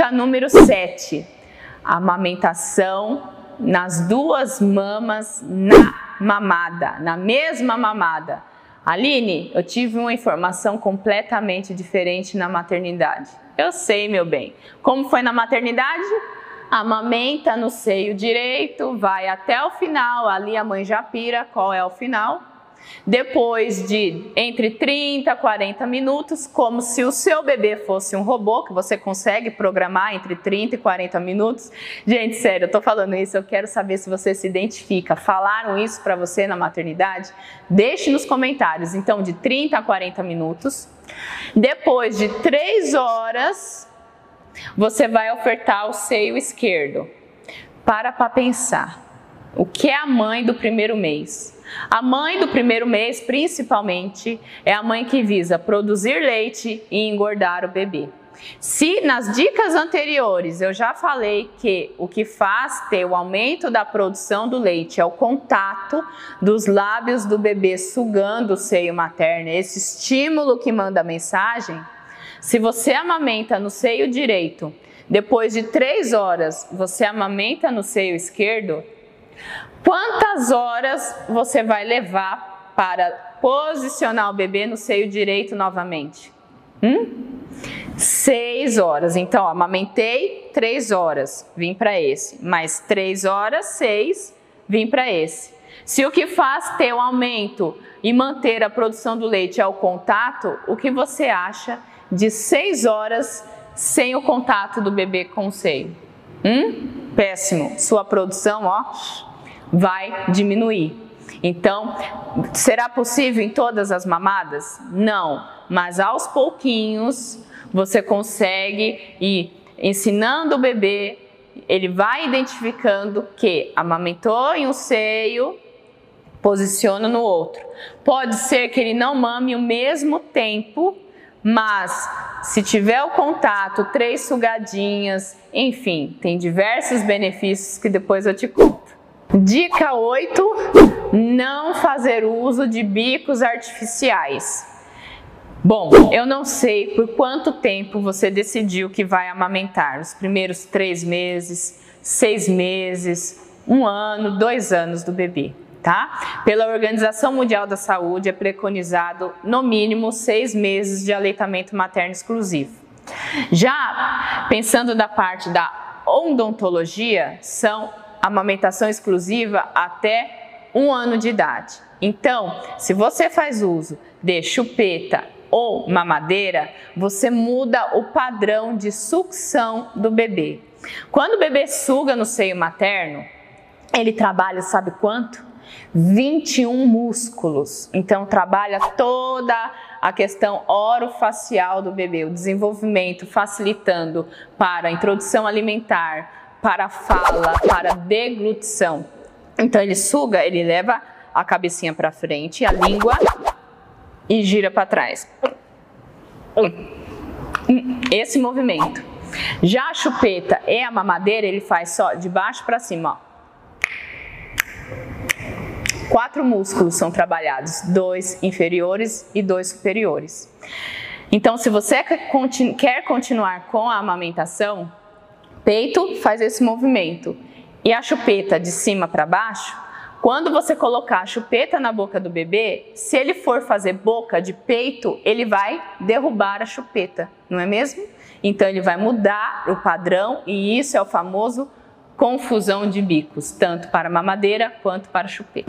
Dica número 7: amamentação nas duas mamas na mamada, na mesma mamada. Aline, eu tive uma informação completamente diferente na maternidade. Eu sei, meu bem. Como foi na maternidade? Amamenta no seio direito, vai até o final, ali a mãe já pira qual é o final. Depois de entre 30 a 40 minutos, como se o seu bebê fosse um robô, que você consegue programar entre 30 e 40 minutos. Gente, sério, eu tô falando isso, eu quero saber se você se identifica. Falaram isso para você na maternidade? Deixe nos comentários. Então, de 30 a 40 minutos. Depois de 3 horas, você vai ofertar o seio esquerdo. Para para pensar. O que é a mãe do primeiro mês? A mãe do primeiro mês, principalmente, é a mãe que visa produzir leite e engordar o bebê. Se nas dicas anteriores eu já falei que o que faz ter o aumento da produção do leite é o contato dos lábios do bebê sugando o seio materno, esse estímulo que manda a mensagem, se você amamenta no seio direito, depois de três horas você amamenta no seio esquerdo, Quantas horas você vai levar para posicionar o bebê no seio direito novamente? Hum? Seis horas. Então, ó, amamentei três horas, vim para esse. Mais três horas, seis, vim para esse. Se o que faz ter o aumento e manter a produção do leite é o contato, o que você acha de seis horas sem o contato do bebê com o seio? Hum? Péssimo. Sua produção, ó, vai diminuir. Então, será possível em todas as mamadas? Não, mas aos pouquinhos você consegue ir ensinando o bebê, ele vai identificando que amamentou em um seio, posiciona no outro. Pode ser que ele não mame o mesmo tempo, mas se tiver o contato, três sugadinhas, enfim, tem diversos benefícios que depois eu te conto. Dica 8: não fazer uso de bicos artificiais. Bom, eu não sei por quanto tempo você decidiu que vai amamentar. Os primeiros três meses, seis meses, um ano, dois anos do bebê, tá? Pela Organização Mundial da Saúde é preconizado no mínimo seis meses de aleitamento materno exclusivo. Já pensando da parte da odontologia, são amamentação exclusiva até um ano de idade. Então, se você faz uso de chupeta ou mamadeira, você muda o padrão de sucção do bebê. Quando o bebê suga no seio materno, ele trabalha, sabe quanto? 21 músculos. Então, trabalha toda a questão orofacial do bebê, o desenvolvimento, facilitando para a introdução alimentar, para fala, para deglutição. Então ele suga, ele leva a cabecinha para frente, a língua e gira para trás. Esse movimento. Já a chupeta e a mamadeira ele faz só de baixo para cima, ó. Quatro músculos são trabalhados, dois inferiores e dois superiores. Então, se você quer continuar com a amamentação, Peito faz esse movimento. E a chupeta de cima para baixo, quando você colocar a chupeta na boca do bebê, se ele for fazer boca de peito, ele vai derrubar a chupeta, não é mesmo? Então ele vai mudar o padrão e isso é o famoso confusão de bicos, tanto para mamadeira quanto para chupeta.